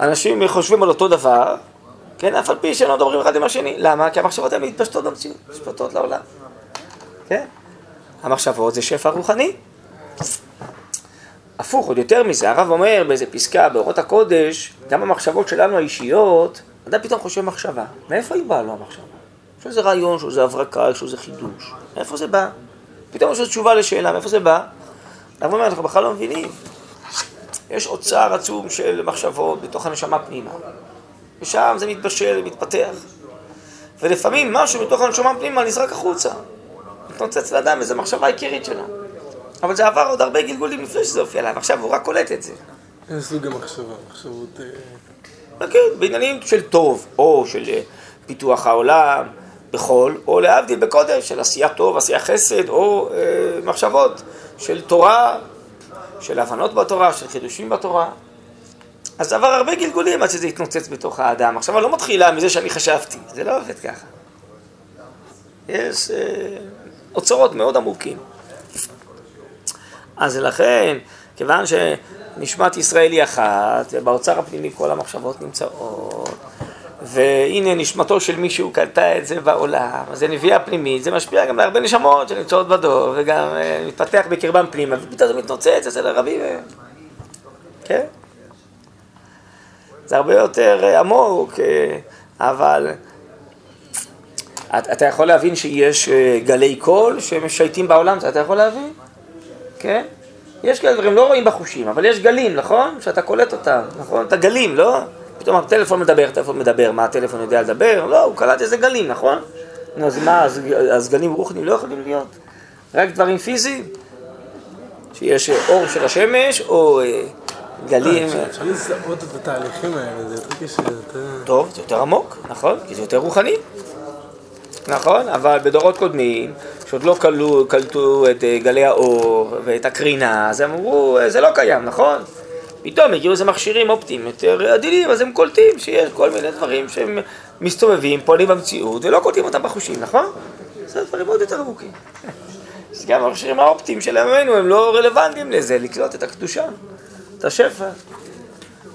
אנשים חושבים על אותו דבר, כן, אף על פי שהם לא מדברים אחד עם השני. למה? כי המחשבות האלה מתפשטות במציאות, מתפשטות לעולם. כן? המחשבות זה שפע רוחני. הפוך, עוד יותר מזה, הרב אומר באיזה פסקה באורות הקודש, גם המחשבות שלנו האישיות, אדם פתאום חושב מחשבה. מאיפה היא באה לו המחשבה? יש איזה רעיון, יש איזה הברקה, יש איזה חידוש. מאיפה זה בא? פתאום יש איזו תשובה לשאלה, מאיפה זה בא? הרב אומר, אנחנו בכלל לא מבינים. יש אוצר עצום של מחשבות בתוך הנשמה פנימה. ושם זה מתבשל, מתפתח. ולפעמים משהו מתוך הנשמה פנימה נזרק החוצה. מתנוצץ לאדם איזו מחשבה עיקרית שלה. אבל זה עבר עוד הרבה גלגולים לפני שזה הופיע להם, עכשיו הוא רק קולט את זה. איזה סוג המחשבה? מחשבות... אה, כן, בעניינים של טוב, או של אה, פיתוח העולם, בחול, או להבדיל בקודש, של עשייה טוב, עשייה חסד, או אה, מחשבות של תורה, של הבנות בתורה, של חידושים בתורה. אז עבר הרבה גלגולים עד שזה יתנוצץ בתוך האדם. עכשיו, אני לא מתחילה מזה שאני חשבתי, זה לא עובד ככה. יש אה, אוצרות מאוד עמוקים. אז לכן, כיוון שנשמת ישראל היא אחת, ובאוצר הפנימי כל המחשבות נמצאות, והנה נשמתו של מישהו קלטה את זה בעולם, זה נביאה פנימית, זה משפיע גם להרבה נשמות שנמצאות בדור, וגם uh, מתפתח בקרבם פנימה, ופתאום זה מתנוצץ אצל הרבים, כן? זה הרבה יותר uh, עמוק, uh, אבל אתה יכול להבין שיש גלי קול שמשייטים בעולם, אתה יכול להבין? כן? יש כאלה דברים, לא רואים בחושים, אבל יש גלים, נכון? שאתה קולט אותם, נכון? את הגלים, לא? פתאום הטלפון מדבר, הטלפון מדבר, מה הטלפון יודע לדבר? לא, הוא קלט איזה גלים, נכון? נו, אז מה, אז, אז גלים רוחניים לא יכולים להיות? רק דברים פיזיים? שיש אור של השמש, או אה, גלים... אה, אפשר לזהות את התהליכים האלה, זה יותר יותר... טוב, זה יותר עמוק, נכון? כי זה יותר רוחני. נכון, אבל בדורות קודמים, שעוד לא קלו, קלטו את אה, גלי האור ואת הקרינה, אז אמרו, זה לא קיים, נכון? פתאום הגיעו איזה מכשירים אופטיים יותר עדינים, אז הם קולטים שיש כל מיני דברים שהם מסתובבים, פועלים במציאות, ולא קולטים אותם בחושים, נכון? זה דברים מאוד יותר עמוקים. אז גם המכשירים האופטיים של ימינו הם לא רלוונטיים לזה, לקלוט את הקדושה, את השפע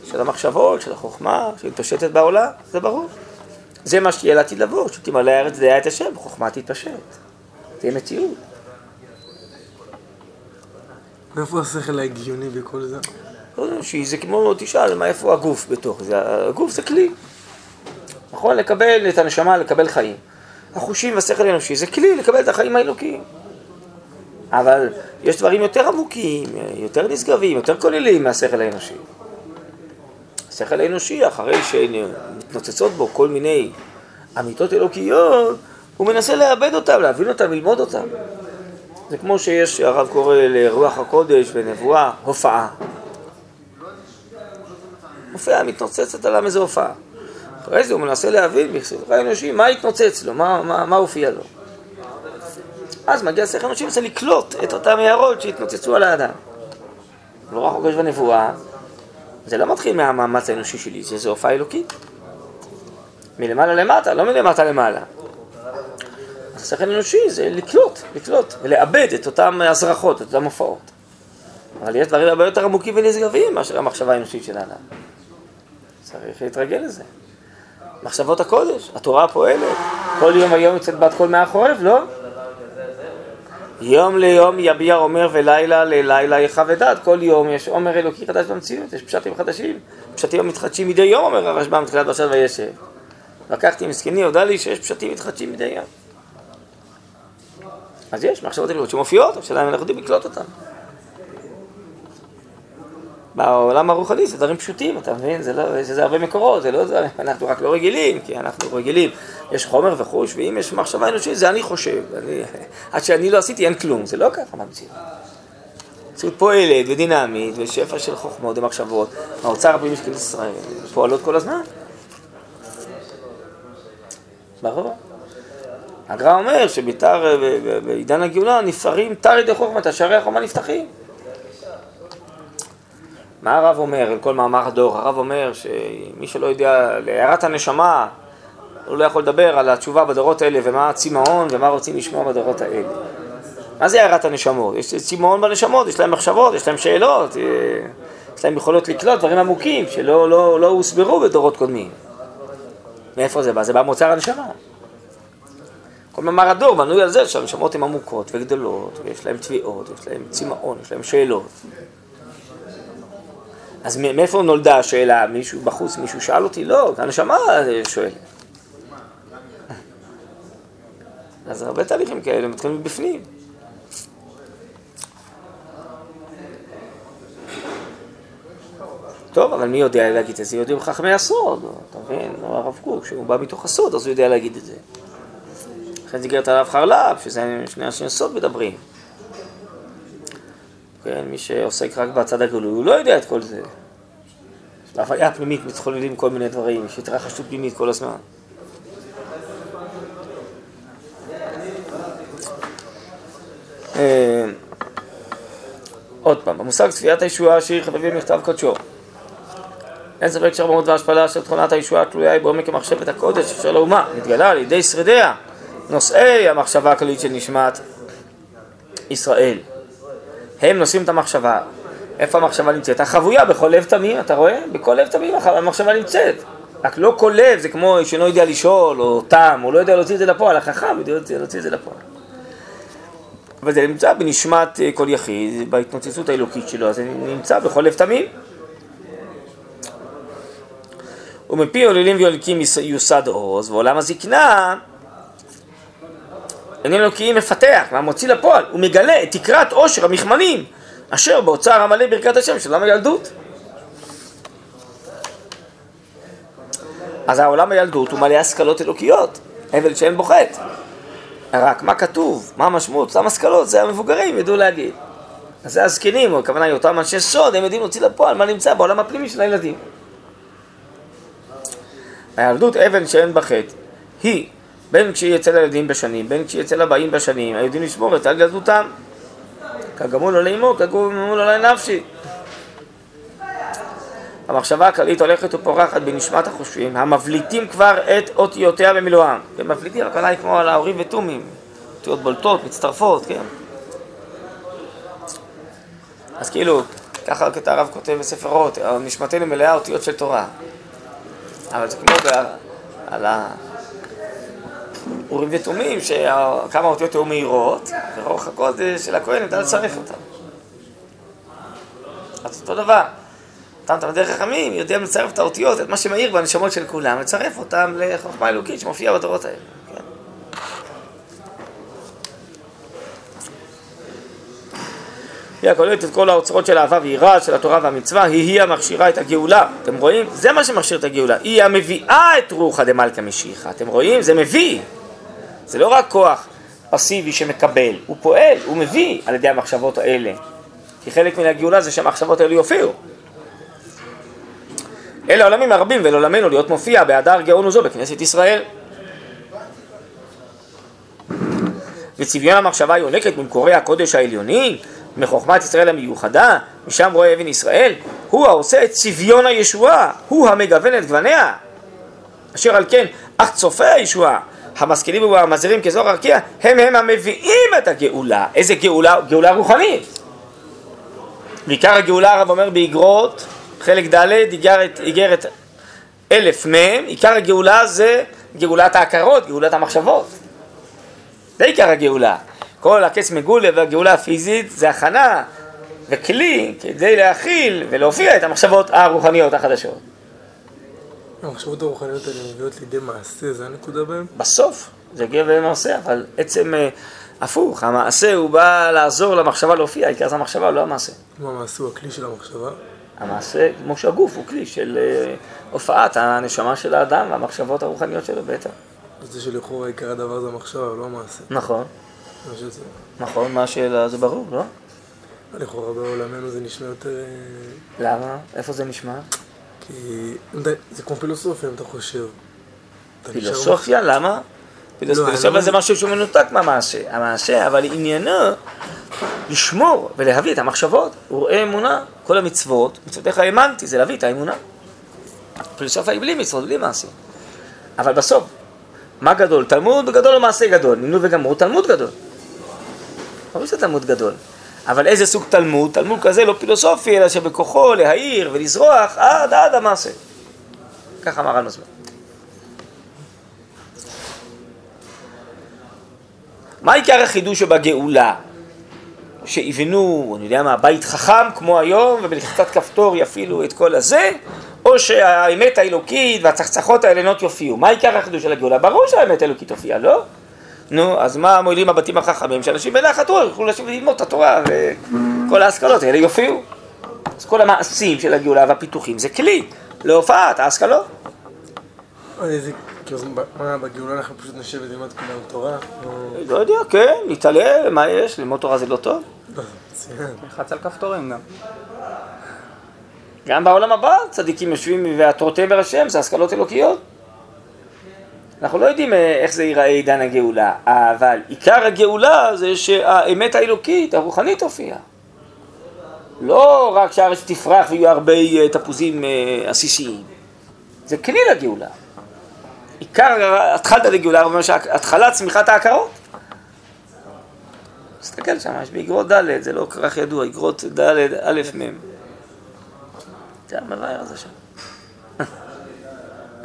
של המחשבות, של החוכמה, שמתפשטת בעולם, זה ברור. זה מה שתהיה לעתיד לבוא, שתמלא הארץ דעה את השם, חוכמה תתפשט. תהיה מציאות. מאיפה השכל ההגיוני בכל זה? לא שזה כמו, תשאל, מה איפה הגוף בתוך זה? הגוף זה כלי. נכון? לקבל את הנשמה, לקבל חיים. החושים והשכל האנושי זה כלי לקבל את החיים האלוקיים. אבל יש דברים יותר עמוקים, יותר נשגבים, יותר כוללים מהשכל האנושי. השכל האנושי, אחרי שמתנוצצות בו כל מיני אמיתות אלוקיות, הוא מנסה לאבד אותם, להבין אותם, ללמוד אותם. זה כמו שיש, הרב קורא לרוח הקודש ונבואה, הופעה. מופיעה מתנוצצת עליו איזו הופעה. אחרי זה הוא מנסה להבין בספר האנושי מה התנוצץ לו, מה, מה, מה הופיע לו. אז מגיע שכל אנושי ומנסה לקלוט את אותם הערות שהתנוצצו על האדם. לא רחוק יש בנבואה, זה לא מתחיל מהמאמץ האנושי שלי, זה איזו הופעה אלוקית. מלמעלה למטה, לא מלמטה למעלה. השכל האנושי זה לקלוט, לקלוט, ולאבד את אותן הזרחות, את אותן הופעות. אבל יש דברים הרבה יותר עמוקים ונשגבים מאשר המחשבה האנושית של האדם. צריך להתרגל לזה. מחשבות הקודש, התורה פועלת, כל יום היום יוצאת בת קול מהחורף, לא? יום ליום יביע עומר ולילה ללילה יכבד כל יום יש עומר אלוקי חדש במציאות, יש פשטים חדשים, פשטים המתחדשים מדי יום, אומר הרשב"ם בתחילת פרשת וישב. לקחתי מסכני, הודה לי שיש פשטים מתחדשים מדי יום. אז יש מחשבות אלוקות שמופיעות, השאלה אם אנחנו יודעים לקלוט אותן. בעולם הרוחני זה דברים פשוטים, אתה מבין? זה לא, יש לזה הרבה מקורות, זה לא דברים, אנחנו רק לא רגילים, כי אנחנו רגילים. יש חומר וחוש, ואם יש מחשבה אנושית, זה אני חושב. אני, עד שאני לא עשיתי, אין כלום. זה לא ככה במציאות. המציאות פועלת ודינמית, ושפע של חוכמות ומחשבות. האוצר רבי משקל ישראל פועלות כל הזמן. ברור. הגר"א אומר שבתר, בעידן הגאולה נפערים תר ידי חוכמתה, שערי החוכמה נפתחים. מה הרב אומר, כל מאמר הדור? הרב אומר שמי שלא יודע, להערת הנשמה, הוא לא יכול לדבר על התשובה בדורות האלה ומה הצמאון ומה רוצים לשמוע בדורות האלה. מה זה הערת הנשמות? יש צמאון בנשמות, יש להם מחשבות, יש להם שאלות, אה, יש להם יכולות לקלוט דברים עמוקים שלא לא, לא הוסברו בדורות קודמים. מאיפה זה בא? זה בא מאוצר הנשמה. כל מאמר הדור בנוי על זה שהנשמות הן עמוקות וגדולות, ויש להם תביעות, יש להם צמאון, יש להם שאלות. אז מאיפה נולדה השאלה? מישהו בחוץ, מישהו שאל אותי? לא, הנשמה שואלת. אז הרבה תהליכים כאלה מתחילים מבפנים. טוב, אבל מי יודע להגיד את זה? יודעים חכמי הסוד, אתה מבין? הרב קוק, כשהוא בא מתוך הסוד, אז הוא יודע להגיד את זה. לכן זה גרת הרב חרל"פ, שזה שני אנשי סוד מדברים. כן, מי שעוסק רק בצד הגלוי, הוא לא יודע את כל זה. בהוויה פנימית מתחוללים כל מיני דברים, יש התרחשות פנימית כל הזמן. אה, עוד פעם, המושג צפיית הישועה שיר חביבי מכתב קודשו. אין ספק שהרמות וההשפלה של תכונת הישועה תלויה היא בעומק המחשבת הקודש של האומה, מתגלה על ידי שרידיה, נושאי המחשבה הכללית של נשמת ישראל. הם נושאים את המחשבה. איפה המחשבה נמצאת? החבויה בכל לב תמים, אתה רואה? בכל לב תמים המחשבה נמצאת. רק לא כל לב זה כמו שאינו יודע לשאול, או תם, הוא לא יודע להוציא את זה לפועל, החכם יודע להוציא את זה לפועל. אבל זה נמצא בנשמת אה, כל יחיד, בהתנוצצות האלוקית שלו, אז זה נמצא בכל לב תמים. ומפי עוללים ויונקים יוסד עוז, ועולם הזקנה עניין אלוקיים מפתח, והמוציא לפועל, הוא מגלה את תקרת עושר המכמנים, אשר באוצר המלא ברכת השם של עולם הילדות. אז העולם הילדות הוא מלא השכלות אלוקיות, אבל שאין בו חטא. רק מה כתוב, מה המשמעות, אותם השכלות, זה המבוגרים ידעו להגיד. אז זה הזקנים, הכוונה היא אותם אנשי סוד, הם יודעים להוציא לפועל מה נמצא בעולם הפנימי של הילדים. הילדות אבן שאין בה חטא, היא בין כשהיא אצל הילדים בשנים, בין כשהיא אצל הבאים בשנים, היודעים לשמור את על ילדותם. כגמול עלי אמו, כגמול עלי נפשי. המחשבה הכללית הולכת ופורחת בנשמת החושבים, המבליטים כבר את אותיותיה במילואם. כן, מבליטים, הכוונה היא כמו על ההורים ותומים, אותיות בולטות, מצטרפות, כן? אז כאילו, ככה רק את הרב כותב בספר אות, נשמתנו מלאה אותיות של תורה. אבל זה כמו על ה... אורים ותומים, שכמה אותיות היו מהירות, ורוח הקודש של הכהן ידע לצרף אותם. אז אותו דבר, אותם תלמידי חכמים יודעים לצרף את האותיות, את מה שמאיר בנשמות של כולם, לצרף אותם לחוכמה אלוקית שמופיעה בדורות האלה. כן? היא הכוללת את כל האוצרות של האהבה ויראה, של התורה והמצווה, היא-היא המכשירה את הגאולה. אתם רואים? זה מה שמכשיר את הגאולה. היא המביאה את רוחא דמלכא משיחא. אתם רואים? זה מביא. זה לא רק כוח פסיבי שמקבל, הוא פועל, הוא מביא על ידי המחשבות האלה. כי חלק מן הגאולה זה שהמחשבות האלה יופיעו. אלה העולמים הרבים ולעולמנו להיות מופיע בהדר גאון וזו בכנסת ישראל. וצביון המחשבה יונקת ממקורי הקודש העליונים, מחוכמת ישראל המיוחדה, משם רואה אבן ישראל, הוא העושה את צביון הישועה, הוא המגוון את גווניה. אשר על כן, אך צופה הישועה, המשכילים והמזהירים כזוהר הרקיע, הם הם המביאים את הגאולה. איזה גאולה? גאולה רוחנית. בעיקר הגאולה הרב אומר באגרות, חלק ד', איגרת, איגרת אלף מ', עיקר הגאולה זה גאולת ההכרות, גאולת המחשבות. זה עיקר הגאולה. כל הכס מגולה והגאולה הפיזית זה הכנה וכלי כדי להכיל ולהופיע את המחשבות הרוחניות החדשות. המחשבות הרוחניות האלה מביאות לידי מעשה, זה הנקודה בהם? בסוף זה הגיע במעשה, אבל עצם אה, הפוך, המעשה הוא בא לעזור למחשבה להופיע, העיקר זה המחשבה, לא המעשה. כמו המעשה הוא הכלי של המחשבה? המעשה, כמו שהגוף הוא כלי של אה, הופעת הנשמה של האדם והמחשבות הרוחניות שלו בטח. זה שלכאורה עיקר הדבר זה המחשבה, לא המעשה. נכון, נכון, מה השאלה זה ברור, לא? לכאורה בעולמנו זה נשמע יותר... אה, למה? איפה זה נשמע? כי... אתה- זה כמו פילוסופיה, אם אתה חושב. אתה פילוסופיה, למה? פילוס- לא, פילוסופיה אני זה לא- משהו שהוא מנותק מהמעשה. המעשה, אבל עניינו לשמור ולהביא את המחשבות. הוא רואה אמונה, כל המצוות, מצוותיך האמנתי, זה להביא את האמונה. פילוסופיה היא בלי מצוות, בלי מעשה. אבל בסוף, מה גדול? תלמוד גדול או מעשה גדול? נינו וגמרו, תלמוד גדול. ברור שזה תלמוד גדול. אבל איזה סוג תלמוד? תלמוד כזה לא פילוסופי, אלא שבכוחו להעיר ולזרוח עד עד המעשה. ככה אמר הנוזמן. מה עיקר החידוש שבגאולה? שיבנו, אני יודע מה, בית חכם כמו היום, ובלחיצת כפתור יפעילו את כל הזה, או שהאמת האלוקית והצחצחות העליונות יופיעו. מה עיקר החידוש של הגאולה? ברור שהאמת האלוקית תופיע, לא? נו, אז מה מועילים הבתים החכמים? שאנשים בנחת רוח יוכלו לשבת ללמוד את התורה, וכל ההשכלות האלה יופיעו. אז כל המעשים של הגאולה והפיתוחים זה כלי להופעת ההשכלות. מה, בגאולה אנחנו פשוט נשב וללמוד כולנו תורה? לא יודע, כן, להתעלל, מה יש? ללמוד תורה זה לא טוב? לא, מצוין. לחץ על כפתורים גם. גם בעולם הבא צדיקים יושבים והתורותיהם אל השם, זה השכלות אלוקיות. אנחנו לא יודעים אה, איך זה ייראה עידן הגאולה, אבל עיקר הגאולה זה שהאמת האלוקית, הרוחנית תופיע. לא רק שהארץ תפרח ויהיו הרבה אה, תפוזים אה, עסיסיים. זה כלי לגאולה. עיקר התחלת לגאולה, הוא אומר שהתחלת צמיחת ההכרות. תסתכל שם, יש באגרות ד', זה לא כל כך ידוע, אגרות ד', א', מ'. זה המבאר הזה שם.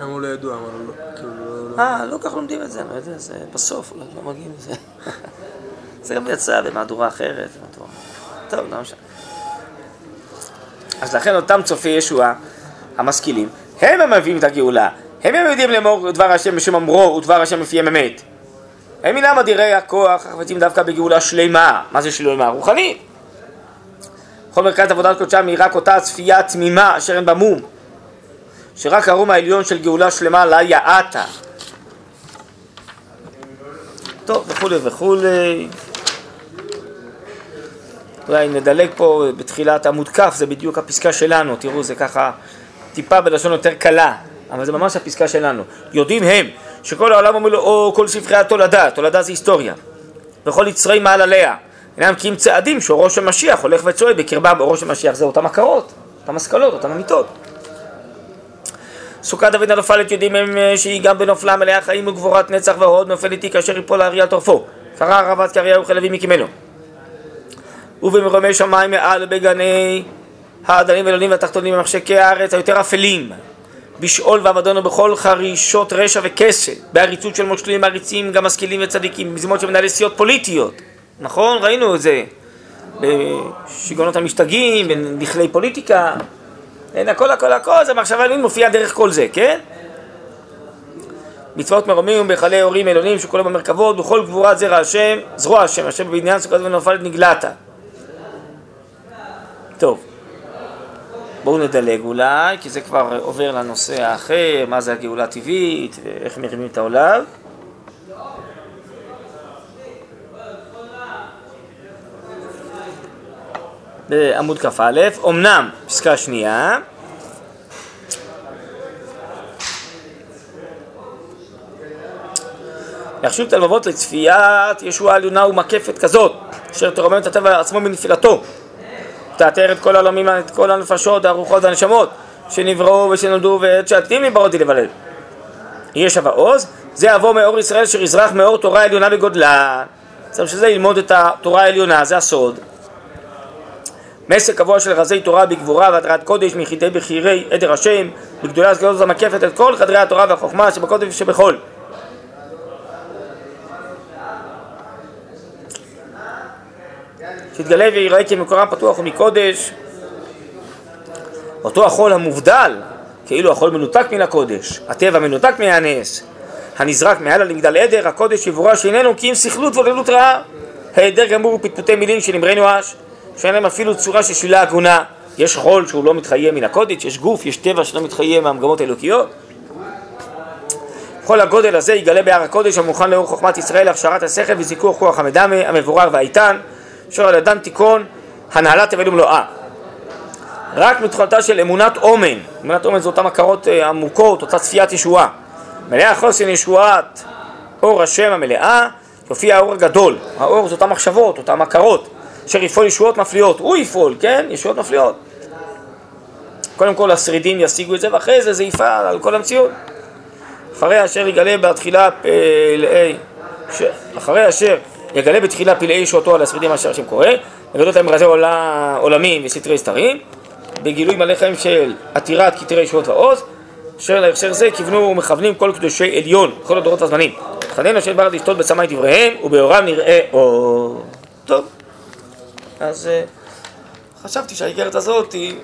הוא לא ידוע? לא... לא- אה, לא כך לומדים את זה, אני לא יודע, זה בסוף, אולי לא מגיעים לזה. זה גם יצא במהדורה אחרת, במהדורה... טוב, לא משנה. אז לכן אותם צופי ישועה, המשכילים, הם המביאים את הגאולה. הם יודעים לאמור דבר השם בשם אמרו ודבר השם מפיהם אמת. הם אינם אדירי הכוח, החפצים דווקא בגאולה שלמה. מה זה שלמה? רוחנית. בכל מרכז עבודת קודשם היא רק אותה צפייה תמימה אשר אין בה מום. שרק הרום העליון של גאולה שלמה לה יעתה. טוב, וכולי וכולי. אולי נדלג פה בתחילת עמוד כ', זה בדיוק הפסקה שלנו, תראו, זה ככה טיפה בלשון יותר קלה, אבל זה ממש הפסקה שלנו. יודעים הם שכל העולם אומר לו, או כל ספרי התולדה, תולדה זה היסטוריה, וכל יצרי מעלליה, אינם כי אם צעדים שאורו של משיח הולך וצועד בקרבם, אורו של משיח זה אותם הכרות, אותם השכלות, אותם אמיתות. סוכת דוד הנופלת יודעים הם אה, שהיא גם בנופלה מלאה חיים וגבורת נצח והוד נופלת היא כאשר יפול הארי על טורפו. קרא הרבת קריה וכלבים מקימנו. ובמרומי שמיים מעל בגני האדנים העליונים והתחתונים במחשקי הארץ היותר אפלים. בשאול ועבדון ובכל חרישות רשע וכסל, בעריצות של מושלים מעריצים גם משכילים וצדיקים, במזימות של מנהלי סיעות פוליטיות. נכון? ראינו את זה. בשיגעונות המשתגעים, בנכלי פוליטיקה. אין, הכל הכל הכל, זה מחשבה אלוהים מופיע דרך כל זה, כן? מצוות מרומים ובהיכלי הורים עליונים שכולם במרכבות, בכל גבורת זרע השם, זרוע השם, השם בבניין סוכת ונופלת נגלתה. טוב, בואו נדלג אולי, כי זה כבר עובר לנושא האחר, מה זה הגאולה הטבעית, ואיך מרימים את העולם. אה, בעמוד כ"א, אמנם, פסקה שנייה, יחשוב את הלבבות לצפיית ישוע עליונה ומקפת כזאת, אשר תרומם את הטבע עצמו מנפילתו, תאתר את כל העולמים, את כל הנפשות, הרוחות והנשמות, שנבראו ושנולדו ועד שעתים מבאותי לבלל. יהיה שווה עוז, זה יבוא מאור ישראל אשר יזרח מאור תורה עליונה בגודלה. צריך שזה ללמוד את התורה העליונה, זה הסוד. מסר קבוע של רזי תורה בגבורה והתרת קודש מיחידי בחירי עדר השם בגדולה סגלות המקפת את כל חדרי התורה והחוכמה שבקודש ושבחול. שיתגלה ויראה כי מקורם פתוח ומקודש אותו החול המובדל כאילו החול מנותק מן הקודש הטבע מנותק מהנס הנזרק מעל למגדל עדר הקודש יבורש שאיננו כי אם סכלות ועוללות רעה היעדר גמור ופטפוטי מילים שנמרנו אש שאין להם אפילו צורה של שלילה הגונה. יש חול שהוא לא מתחיה מן הקודש, יש גוף, יש טבע שלא מתחיה מהמגמות האלוקיות. כל הגודל הזה יגלה בהר הקודש המוכן לאור חוכמת ישראל להכשרת השכל וזיכוך כוח המדמה, המבורר והאיתן. אשר על ידן תיכון הנהלת תבל ומלואה. רק מתחולתה של אמונת אומן, אמונת אומן זה אותן הכרות אה, עמוקות, אותה צפיית ישועה. מלאה חוסן ישועת אור השם המלאה, יופיע האור הגדול, האור זה אותן מחשבות, אותן הכרות אשר יפעול ישועות מפליאות, הוא יפעול, כן? ישועות מפליאות. קודם כל השרידים ישיגו את זה, ואחרי זה זה יפעל על כל המציאות. אחרי אשר יגלה בתחילה פלאי, ש... אחרי אשר יגלה בתחילה פלאי ישועתו על השרידים אשר השם קורא, יגלות להם רזי עולה, עולמים וסתרי סתרים, בגילוי מלא חיים של עתירת כתרי ישועות ועוז, אשר להכשר זה כיוונו ומכוונים כל קדושי עליון, כל הדורות והזמנים. חננו של ברד לשתות בשמיים דבריהם, ובאורם נראה אור. טוב. אז אה, חשבתי שהאיגרת הזאת, היא,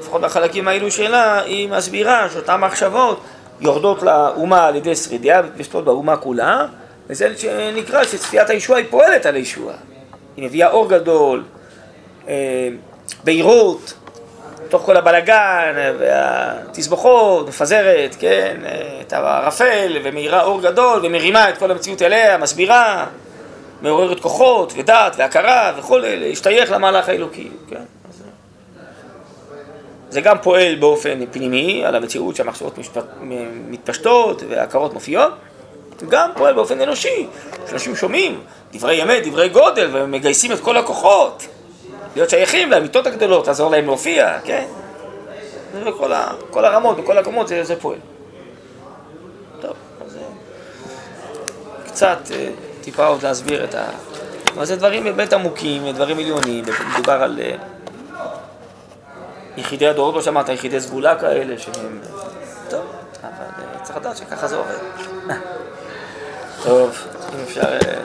לפחות בחלקים האלו שלה, היא מסבירה שאותן מחשבות יורדות לאומה על ידי שרידיה ופשטות באומה כולה, וזה שנקרא שצפיית הישועה היא פועלת על הישועה. היא מביאה אור גדול, אה, בהירות, תוך כל הבלגן והתסבוכות, מפזרת, כן, אה, את הערפל, ומאירה אור גדול, ומרימה את כל המציאות אליה, מסבירה. מעוררת כוחות ודעת והכרה וכולי, להשתייך למהלך האלוקי, כן? אז... זה גם פועל באופן פנימי על המציאות שהמחשבות משפט... מתפשטות והכרות מופיעות, גם פועל באופן אנושי, שאנשים שומעים דברי אמת, דברי גודל, ומגייסים את כל הכוחות, להיות שייכים לאמיתות הגדולות, לעזור להם להופיע, כן? זה בכל ה... כל הרמות, בכל הקומות זה, זה פועל. טוב, אז קצת... טיפה עוד להסביר את ה... אבל זה דברים באמת עמוקים, דברים עליונים, מדובר על אה, יחידי הדורות, לא שמעת, יחידי סגולה כאלה שהם... טוב, אבל אה, צריך לדעת שככה זה עובד. טוב, אם אפשר... אה,